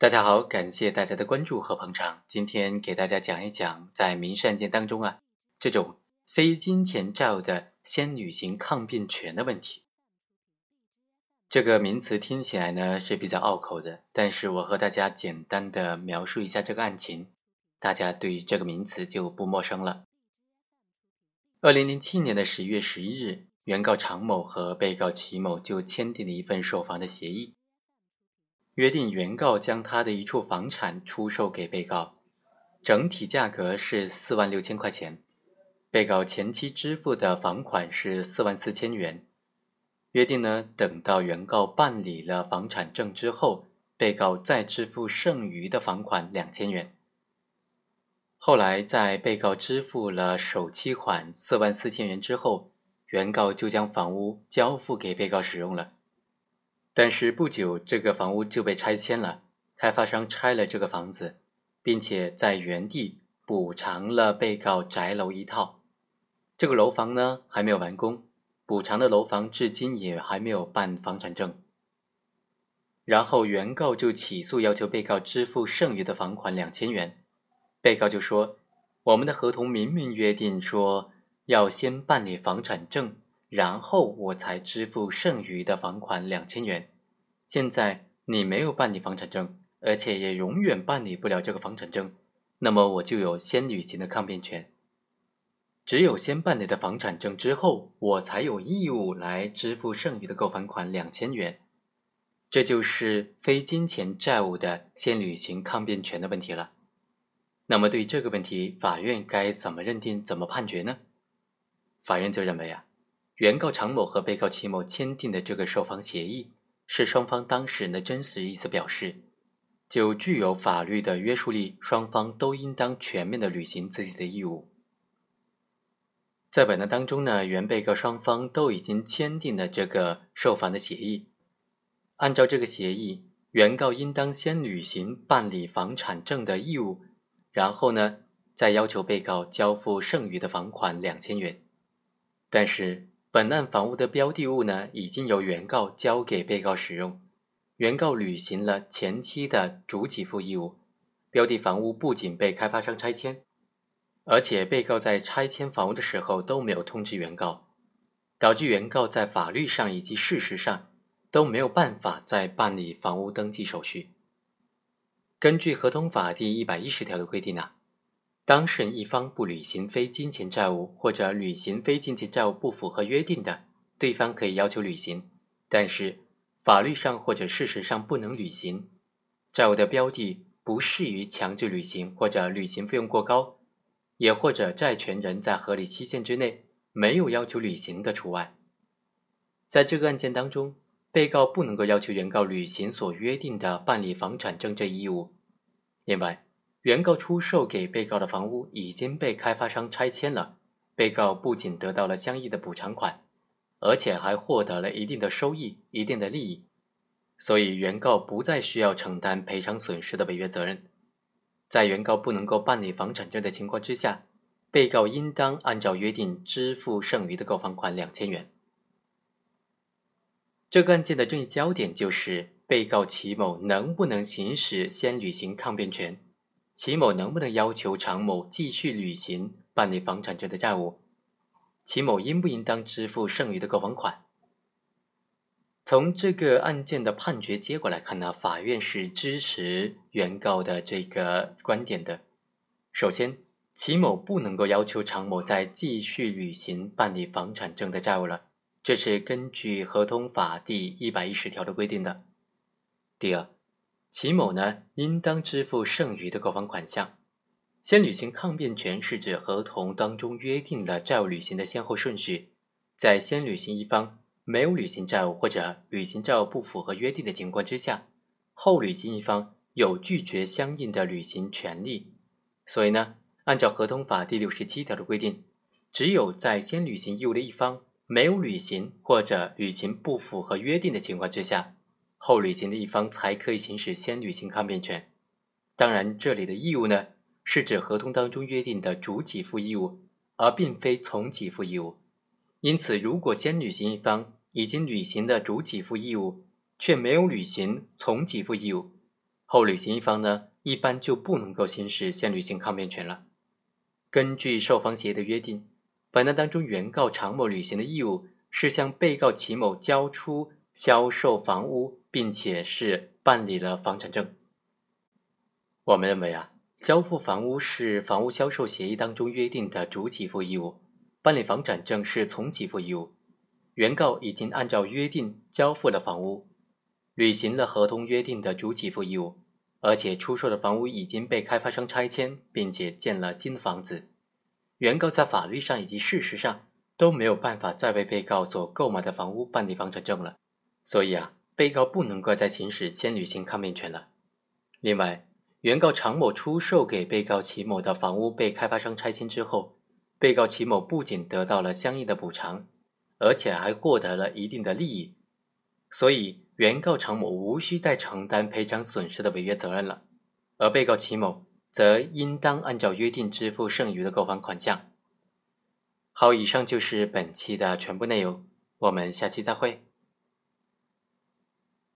大家好，感谢大家的关注和捧场。今天给大家讲一讲，在民事案件当中啊，这种非金钱债务的先履行抗辩权的问题。这个名词听起来呢是比较拗口的，但是我和大家简单的描述一下这个案情，大家对这个名词就不陌生了。二零零七年的十一月十一日，原告常某和被告齐某就签订了一份售房的协议。约定原告将他的一处房产出售给被告，整体价格是四万六千块钱，被告前期支付的房款是四万四千元。约定呢，等到原告办理了房产证之后，被告再支付剩余的房款两千元。后来在被告支付了首期款四万四千元之后，原告就将房屋交付给被告使用了。但是不久，这个房屋就被拆迁了。开发商拆了这个房子，并且在原地补偿了被告宅楼一套。这个楼房呢还没有完工，补偿的楼房至今也还没有办房产证。然后原告就起诉，要求被告支付剩余的房款两千元。被告就说：“我们的合同明明约定说要先办理房产证。”然后我才支付剩余的房款两千元。现在你没有办理房产证，而且也永远办理不了这个房产证，那么我就有先履行的抗辩权。只有先办理的房产证之后，我才有义务来支付剩余的购房款两千元。这就是非金钱债务的先履行抗辩权的问题了。那么对这个问题，法院该怎么认定、怎么判决呢？法院就认为啊。原告常某和被告齐某签订的这个售房协议，是双方当事人的真实意思表示，就具有法律的约束力，双方都应当全面的履行自己的义务。在本案当中呢，原被告双方都已经签订了这个售房的协议，按照这个协议，原告应当先履行办理房产证的义务，然后呢，再要求被告交付剩余的房款两千元，但是。本案房屋的标的物呢，已经由原告交给被告使用，原告履行了前期的主给付义务。标的房屋不仅被开发商拆迁，而且被告在拆迁房屋的时候都没有通知原告，导致原告在法律上以及事实上都没有办法再办理房屋登记手续。根据合同法第一百一十条的规定啊。当事人一方不履行非金钱债务，或者履行非金钱债务不符合约定的，对方可以要求履行，但是法律上或者事实上不能履行。债务的标的不适于强制履行，或者履行费用过高，也或者债权人在合理期限之内没有要求履行的除外。在这个案件当中，被告不能够要求原告履行所约定的办理房产证这一义务。另外，原告出售给被告的房屋已经被开发商拆迁了，被告不仅得到了相应的补偿款，而且还获得了一定的收益、一定的利益，所以原告不再需要承担赔偿损失的违约责任。在原告不能够办理房产证的情况之下，被告应当按照约定支付剩余的购房款两千元。这个案件的争议焦点就是被告齐某能不能行使先履行抗辩权。齐某能不能要求常某继续履行办理房产证的债务？齐某应不应当支付剩余的购房款？从这个案件的判决结果来看呢，法院是支持原告的这个观点的。首先，齐某不能够要求常某再继续履行办理房产证的债务了，这是根据合同法第一百一十条的规定的。第二。齐某呢，应当支付剩余的购房款项。先履行抗辩权是指合同当中约定了债务履行的先后顺序，在先履行一方没有履行债务或者履行债务不符合约定的情况之下，后履行一方有拒绝相应的履行权利。所以呢，按照合同法第六十七条的规定，只有在先履行义务的一方没有履行或者履行不符合约定的情况之下。后履行的一方才可以行使先履行抗辩权。当然，这里的义务呢，是指合同当中约定的主给付义务，而并非从给付义务。因此，如果先履行一方已经履行的主给付义务，却没有履行从给付义务，后履行一方呢，一般就不能够行使先履行抗辩权了。根据售房协议的约定，本案当中原告常某履行的义务是向被告齐某交出销售房屋，并且是办理了房产证。我们认为啊，交付房屋是房屋销售协议当中约定的主给付义务，办理房产证是从给付义务。原告已经按照约定交付了房屋。履行了合同约定的主给付义务，而且出售的房屋已经被开发商拆迁，并且建了新房子。原告在法律上以及事实上都没有办法再为被告所购买的房屋办理房产证了，所以啊，被告不能够再行使先履行抗辩权了。另外，原告常某出售给被告齐某的房屋被开发商拆迁之后，被告齐某不仅得到了相应的补偿，而且还获得了一定的利益，所以。原告常某无需再承担赔偿损失的违约责任了，而被告齐某则应当按照约定支付剩余的购房款项。好，以上就是本期的全部内容，我们下期再会。